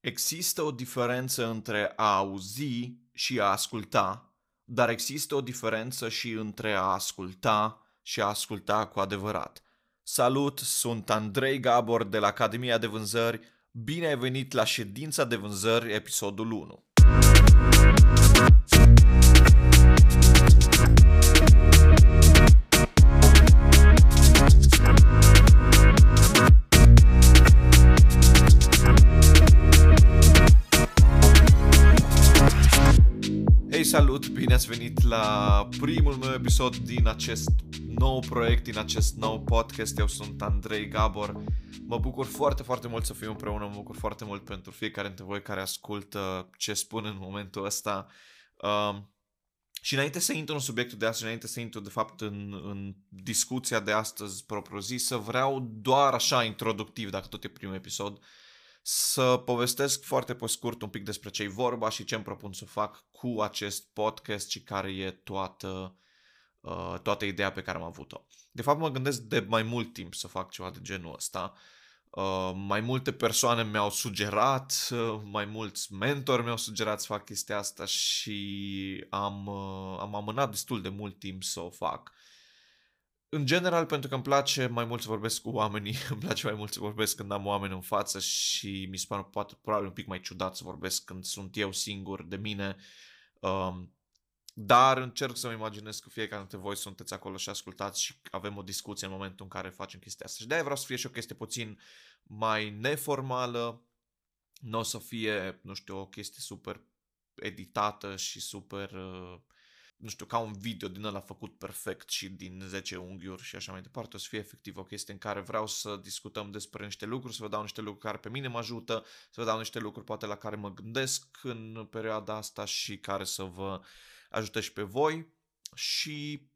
Există o diferență între a auzi și a asculta, dar există o diferență și între a asculta și a asculta cu adevărat. Salut, sunt Andrei Gabor de la Academia de Vânzări. Bine ai venit la ședința de vânzări, episodul 1. Salut! Bine ați venit la primul meu episod din acest nou proiect, din acest nou podcast. Eu sunt Andrei Gabor. Mă bucur foarte, foarte mult să fiu împreună, mă bucur foarte mult pentru fiecare dintre voi care ascultă ce spun în momentul ăsta. Um, și înainte să intru în subiectul de astăzi, înainte să intru de fapt în, în discuția de astăzi propriu-zisă, vreau doar așa introductiv, dacă tot e primul episod, uh, să povestesc foarte pe scurt un pic despre ce-i vorba și ce îmi propun să fac cu acest podcast și care e toată, uh, toată ideea pe care am avut-o. De fapt, mă gândesc de mai mult timp să fac ceva de genul ăsta. Uh, mai multe persoane mi-au sugerat, uh, mai mulți mentori mi-au sugerat să fac chestia asta și am, uh, am amânat destul de mult timp să o fac. În general, pentru că îmi place mai mult să vorbesc cu oamenii, îmi place mai mult să vorbesc când am oameni în față și mi se pare poate probabil un pic mai ciudat să vorbesc când sunt eu singur de mine. Um, dar încerc să-mi imaginez că fiecare dintre voi sunteți acolo și ascultați și avem o discuție în momentul în care facem chestia asta. Și de-aia vreau să fie și o chestie puțin mai neformală, nu o să fie, nu știu, o chestie super editată și super... Uh, nu știu, ca un video din ăla făcut perfect și din 10 unghiuri și așa mai departe, o să fie efectiv o chestie în care vreau să discutăm despre niște lucruri, să vă dau niște lucruri care pe mine mă ajută, să vă dau niște lucruri poate la care mă gândesc în perioada asta și care să vă ajute și pe voi și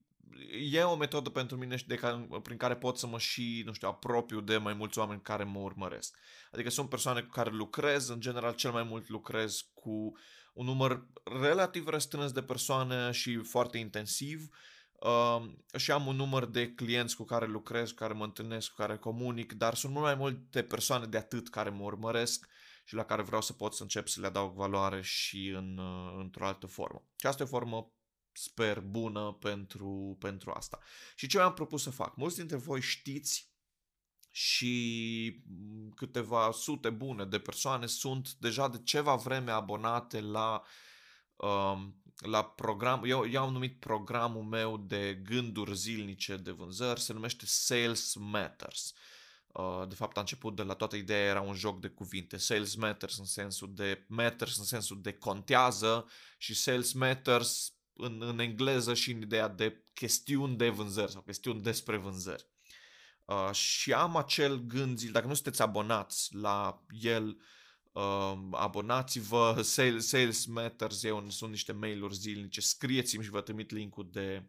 e o metodă pentru mine și de care, prin care pot să mă și, nu știu, apropiu de mai mulți oameni care mă urmăresc. Adică sunt persoane cu care lucrez, în general cel mai mult lucrez cu un număr relativ restrâns de persoane și foarte intensiv uh, și am un număr de clienți cu care lucrez, cu care mă întâlnesc, cu care comunic, dar sunt mult mai multe persoane de atât care mă urmăresc și la care vreau să pot să încep să le adaug valoare și în, uh, într-o altă formă. Și asta e o formă sper bună pentru, pentru asta. Și ce mi-am propus să fac? Mulți dintre voi știți și câteva sute bune de persoane sunt deja de ceva vreme abonate la, um, la program. Eu, eu am numit programul meu de gânduri zilnice de vânzări, se numește Sales Matters. Uh, de fapt, a început de la toată ideea, era un joc de cuvinte. Sales Matters în sensul de matters în sensul de contează și Sales Matters în, în engleză și în ideea de chestiuni de vânzări sau chestiuni despre vânzări. Uh, și am acel gând zil, dacă nu sunteți abonați la el, uh, abonați-vă, Sales, Sales Matters, eu, sunt niște mail-uri zilnice, scrieți-mi și vă trimit linkul de,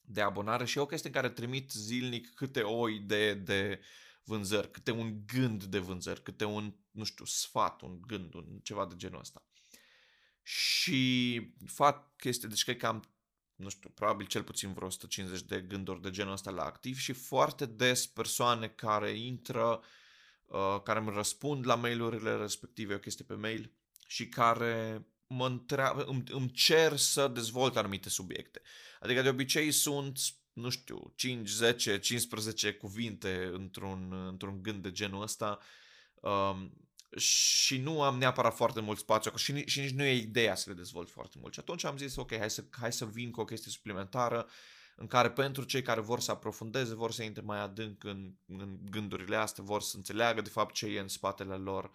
de abonare și e o chestie în care trimit zilnic câte o idee de vânzări, câte un gând de vânzări, câte un, nu știu, sfat, un gând, un ceva de genul ăsta. Și fac chestii, deci cred că am nu știu, probabil cel puțin vreo 150 de gânduri de genul ăsta la activ și foarte des persoane care intră, uh, care îmi răspund la mailurile respective, o chestie pe mail și care mă întreabă, îmi, îmi cer să dezvolt anumite subiecte. Adică de obicei sunt, nu știu, 5, 10, 15 cuvinte într-un, într-un gând de genul ăsta um, și nu am neapărat foarte mult spațiu și, și nici nu e ideea să le dezvolt foarte mult. Și atunci am zis, ok, hai să, hai să vin cu o chestie suplimentară în care pentru cei care vor să aprofundeze, vor să intre mai adânc în, în gândurile astea, vor să înțeleagă de fapt ce e în spatele lor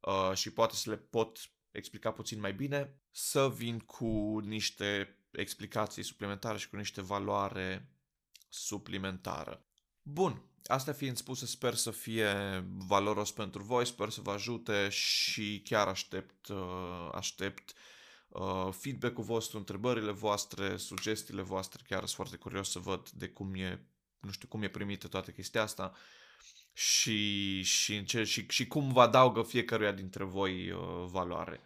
uh, și poate să le pot explica puțin mai bine, să vin cu niște explicații suplimentare și cu niște valoare suplimentară. Bun, Asta fiind spuse, sper să fie valoros pentru voi, sper să vă ajute și chiar aștept, uh, aștept uh, feedback-ul vostru, întrebările voastre, sugestiile voastre, chiar sunt foarte curios să văd de cum e, nu știu, cum e primită toată chestia asta și, și, ce, și, și cum vă adaugă fiecăruia dintre voi uh, valoare.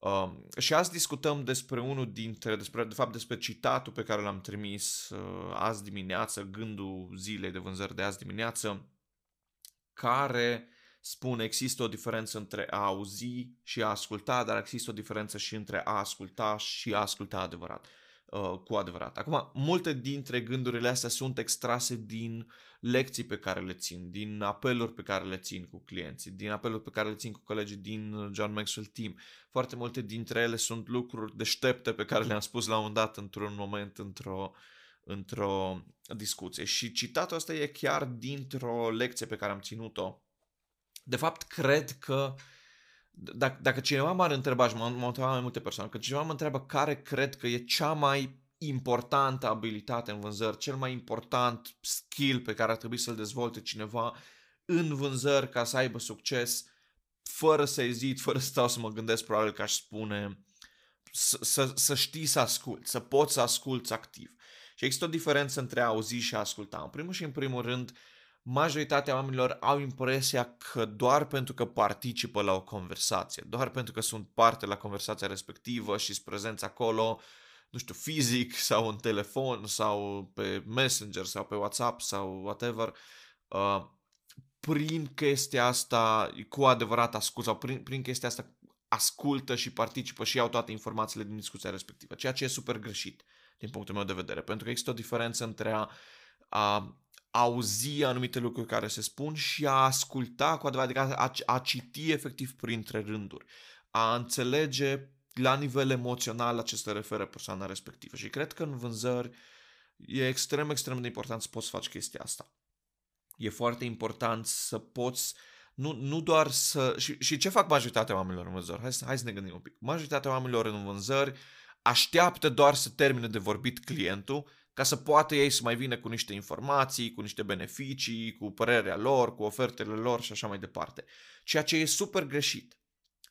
Uh, și azi discutăm despre unul dintre, despre, de fapt despre citatul pe care l-am trimis uh, azi dimineață, gândul zilei de vânzări de azi dimineață, care spun există o diferență între a auzi și a asculta, dar există o diferență și între a asculta și a asculta adevărat. Uh, cu adevărat. Acum, multe dintre gândurile astea sunt extrase din lecții pe care le țin, din apeluri pe care le țin cu clienții, din apeluri pe care le țin cu colegii din John Maxwell Team. Foarte multe dintre ele sunt lucruri deștepte pe care le-am spus la un dat într-un moment, într-o, într-o discuție. Și citatul ăsta e chiar dintr-o lecție pe care am ținut-o. De fapt, cred că uh, dacă, dacă cineva m-ar întreba, și m-au întrebat mai multe persoane, că cineva mă întreabă care cred că e cea mai importantă abilitate în vânzări, cel mai important skill pe care ar trebui să-l dezvolte cineva în vânzări ca să aibă succes, fără să ezit, fără să stau să mă gândesc, probabil că aș spune să, să, să știi să asculți, să poți să asculți activ. Și există o diferență între a auzi și a asculta. În primul și în primul rând, uh, majoritatea oamenilor au impresia că doar pentru că participă la o conversație, doar pentru că sunt parte la conversația respectivă și sunt prezenți acolo, nu știu, fizic sau în telefon sau pe Messenger sau pe WhatsApp sau whatever, uh, prin chestia asta cu adevărat ascult sau prin, prin chestia asta ascultă și participă și iau toate informațiile din discuția respectivă, ceea ce e super greșit din punctul meu de vedere, pentru că există o diferență între a, a auzi anumite lucruri care se spun și a asculta cu adevărat, adică a, a citi efectiv printre rânduri, a înțelege la nivel emoțional la ce se referă persoana respectivă. Și cred că în vânzări e extrem, extrem de important să poți să faci chestia asta. E foarte important să poți nu, nu doar să... Și, și ce fac majoritatea oamenilor în vânzări? Hai, hai să ne gândim un pic. Majoritatea oamenilor în vânzări așteaptă doar să termine de vorbit clientul ca să poată ei să mai vină cu niște informații, cu niște beneficii, cu părerea lor, cu ofertele lor și așa mai departe. Ceea ce e super greșit.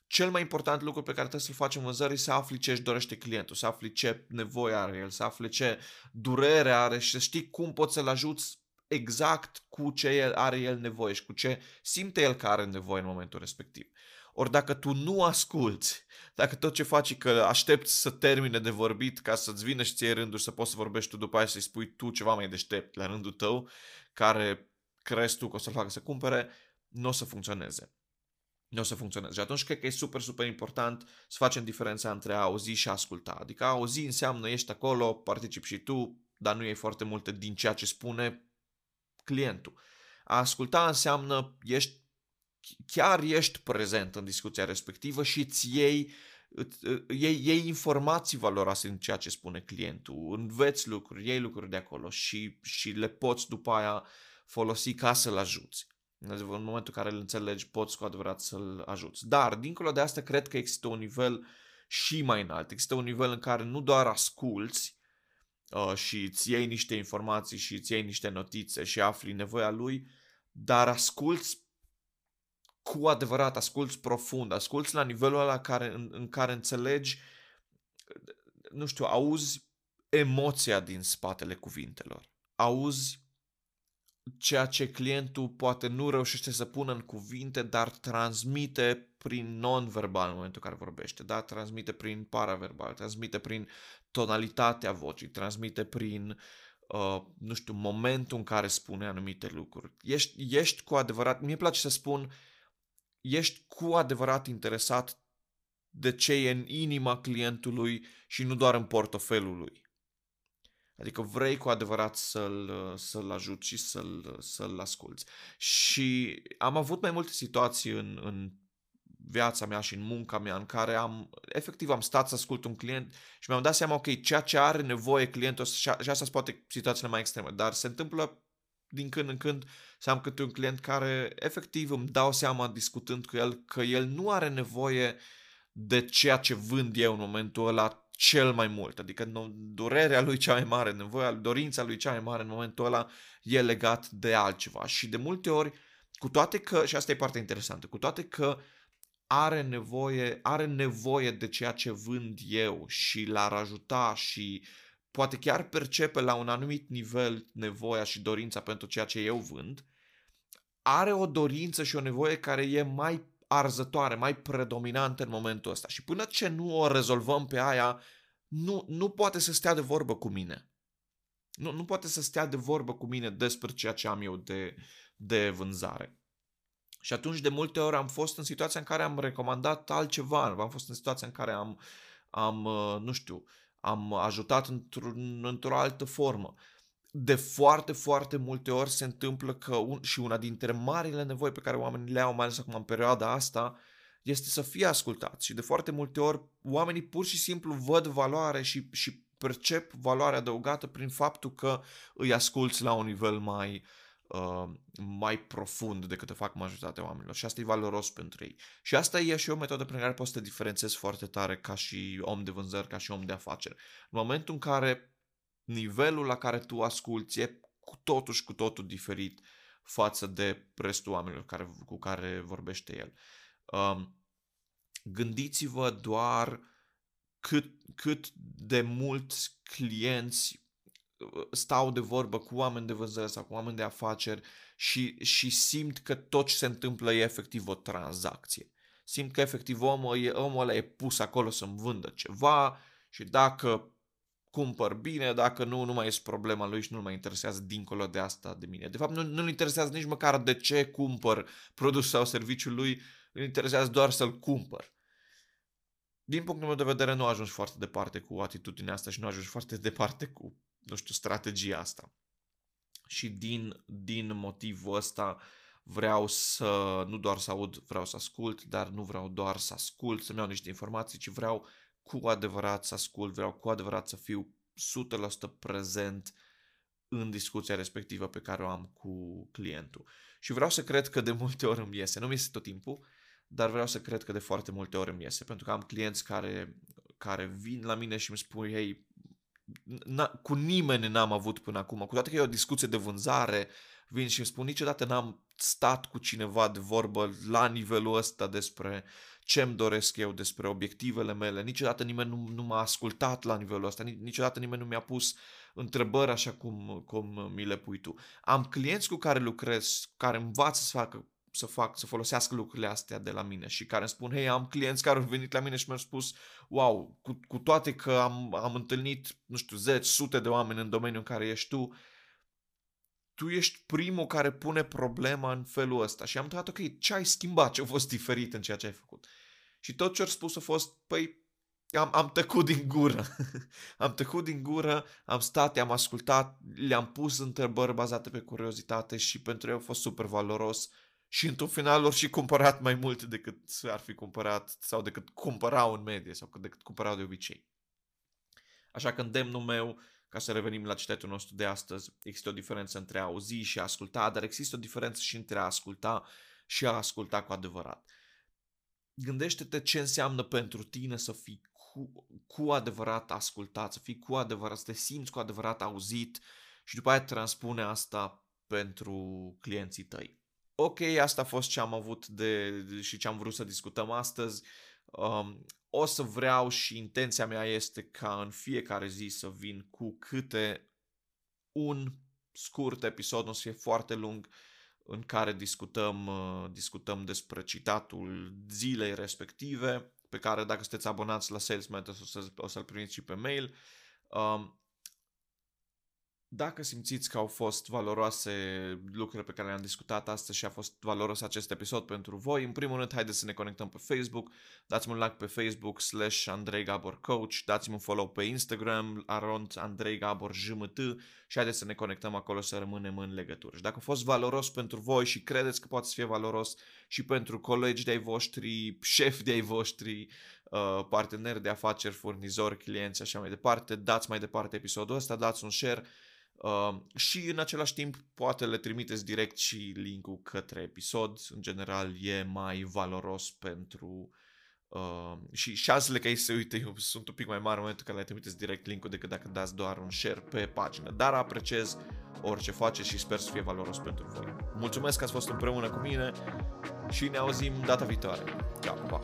Cel mai important lucru pe care trebuie să-l facem vânzări să afli ce își dorește clientul, să afli ce nevoie are el, să afli ce durere are și să știi cum poți să-l ajuți exact cu ce are el nevoie și cu ce simte el că are nevoie în momentul respectiv. Ori dacă tu nu asculți, dacă tot ce faci e că aștepți să termine de vorbit ca să-ți vină și ție rândul să poți să vorbești tu după aia să-i spui tu ceva mai deștept la rândul tău, care crezi tu că o să-l facă să cumpere, nu o să funcționeze. Nu o să funcționeze. Și atunci cred că e super, super important să facem diferența între a auzi și a asculta. Adică a auzi înseamnă ești acolo, participi și tu, dar nu e foarte multe din ceea ce spune clientul. A asculta înseamnă ești chiar ești prezent în discuția respectivă și îți iei, iei, iei informații valoroase în ceea ce spune clientul, înveți lucruri, iei lucruri de acolo și, și le poți după aia folosi ca să-l ajuți. În momentul în care îl înțelegi, poți cu adevărat să-l ajuți. Dar, dincolo de asta, cred că există un nivel și mai înalt. Există un nivel în care nu doar asculți uh, și îți iei niște informații și îți iei niște notițe și afli nevoia lui, dar asculți cu adevărat, asculți profund, asculți la nivelul ăla care, în, în care înțelegi, nu știu, auzi emoția din spatele cuvintelor. Auzi ceea ce clientul poate nu reușește să pună în cuvinte, dar transmite prin non-verbal în momentul în care vorbește, da? transmite prin paraverbal, transmite prin tonalitatea vocii, transmite prin, uh, nu știu, momentul în care spune anumite lucruri. Ești, ești cu adevărat, mie place să spun, uh, ești cu adevărat interesat de ce e în inima clientului și nu doar în portofelul lui. Adică vrei cu adevărat să-l, să-l ajuți și să-l, să-l asculți. Și am avut mai multe situații în, în viața mea și în munca mea în care am, efectiv am stat să ascult un client și mi-am dat seama, ok, ceea ce are nevoie clientul și, și asta sunt poate situațiile mai extreme, dar se întâmplă din când în când să am câte un client care efectiv îmi dau seama discutând cu el că el nu are nevoie de ceea ce vând eu în momentul ăla cel mai mult. Adică durerea lui cea mai mare, nevoia, dorința lui cea mai mare în momentul ăla e legat de altceva. Și de multe ori, cu toate că, și asta e partea interesantă, cu toate că are nevoie, are nevoie de ceea ce vând eu și l-ar ajuta și poate chiar percepe la un anumit nivel nevoia și dorința pentru ceea ce eu vând, are o dorință și o nevoie care e mai arzătoare, mai predominantă în momentul ăsta. Și până ce nu o rezolvăm pe aia, nu, nu poate să stea de vorbă cu mine. Nu, nu poate să stea de vorbă cu mine despre ceea ce am eu de, de vânzare. Și atunci de multe ori am fost în situația în care am recomandat altceva, am fost în situația în care am, am uh, nu știu, am ajutat într-o, într-o altă formă. De foarte, foarte multe ori se întâmplă că un, și una dintre marile nevoi pe care oamenii le au, mai ales acum în perioada asta, este să fie ascultați. Și de foarte multe ori oamenii pur și simplu văd valoare și, și percep valoare adăugată prin faptul că îi asculți la un nivel mai, uh, mai profund decât o fac majoritatea oamenilor. Și asta e valoros pentru ei. Și asta e și o metodă prin care poți să te diferențiezi foarte tare ca și om de vânzări, ca și om de afaceri. În momentul în care nivelul la care tu asculți e cu totul și cu totul diferit față de restul oamenilor care, cu care vorbește el. Um, gândiți-vă doar cât, cât de mulți clienți uh, stau de vorbă cu oameni de vânzări sau cu oameni de afaceri și, și simt că tot ce se întâmplă e efectiv o tranzacție. Simt că efectiv omul, omul ăla e pus acolo să-mi vândă ceva și dacă cumpăr bine, dacă nu, nu mai este problema lui și nu mai interesează dincolo de asta de mine. De fapt, nu, nu-l interesează nici măcar de ce cumpăr produs sau serviciul lui, îl interesează doar să-l cumpăr. Din punctul meu de vedere, nu ajungi foarte departe cu atitudinea asta și nu ajungi foarte departe cu, nu știu, strategia asta. Și din, din motivul ăsta vreau să, nu doar să aud, vreau să ascult, dar nu vreau doar să ascult, să-mi iau niște informații, ci vreau cu adevărat să ascult, vreau cu adevărat să fiu 100% prezent în discuția respectivă pe care o am cu clientul. Și vreau să cred că de multe ori îmi iese, nu mi iese tot timpul, dar vreau să cred că de foarte multe ori îmi iese, pentru că am clienți care, care vin la mine și îmi spun, hei, cu nimeni n-am avut până acum, cu toate că e o discuție de vânzare, vin și îmi spun, niciodată n-am stat cu cineva de vorbă la nivelul ăsta despre ce îmi doresc eu, despre obiectivele mele, niciodată nimeni nu, nu m-a ascultat la nivelul ăsta, niciodată nimeni nu mi-a pus întrebări așa cum, cum mi le pui tu. Am clienți cu care lucrez, care învață să facă să fac, să folosească lucrurile astea de la mine și care îmi spun, hei, am clienți care au venit la mine și mi-au spus, wow, cu, cu toate că am, am întâlnit, nu știu, zeci, sute de oameni în domeniul în care ești tu, tu ești primul care pune problema în felul ăsta. Și am întrebat, ok, ce ai schimbat, ce a fost diferit în ceea ce ai făcut? Și tot ce au spus a fost, păi, am, am tăcut din gură. am tăcut din gură, am stat, am ascultat, le-am pus întrebări bazate pe curiozitate și pentru ei a fost super valoros și într-un final lor și cumpărat mai mult decât ar fi cumpărat sau decât cumpărau în medie sau decât cumpărau de obicei. Așa că îndemnul meu, ca să revenim la citetul nostru de astăzi, există o diferență între a auzi și a asculta, dar există o diferență și între a asculta și a asculta cu adevărat. Gândește-te ce înseamnă pentru tine să fii cu, cu adevărat ascultat, să fii cu adevărat, să te simți cu adevărat auzit și după aia transpune asta pentru clienții tăi ok, asta a fost ce am avut de, și ce am vrut să discutăm astăzi. Um, o să vreau și intenția mea este ca în fiecare zi să vin cu câte un scurt episod, nu o să fie foarte lung, în care discutăm, uh, discutăm despre citatul zilei respective, pe care dacă sunteți abonați la Sales Matters o, să, o să-l primiți și pe mail. Um, dacă simțiți că au fost valoroase lucrurile pe care le-am discutat astăzi și a fost valoros acest episod pentru voi, în primul rând haideți să ne conectăm pe Facebook, dați-mi un like pe Facebook slash Andrei Gabor Coach, dați-mi un follow pe Instagram, arond Andrei Gabor JMT și haideți să ne conectăm acolo să rămânem în legătură. Și dacă a fost valoros pentru voi și credeți că poate să fie valoros și pentru colegi de-ai voștri, șefi de-ai voștri, uh, parteneri de afaceri, furnizori, clienți, așa mai departe, dați mai departe episodul ăsta, dați un share, Uh, și în același timp poate le trimiteți direct și linkul către episod. În general e mai valoros pentru uh, și șansele că ei se uite sunt un pic mai mari în momentul când le trimiteți direct linkul decât dacă dați doar un share pe pagină. Dar apreciez orice faceți și sper să fie valoros pentru voi. Mulțumesc că ați fost împreună cu mine și ne auzim data viitoare. Ciao, pa!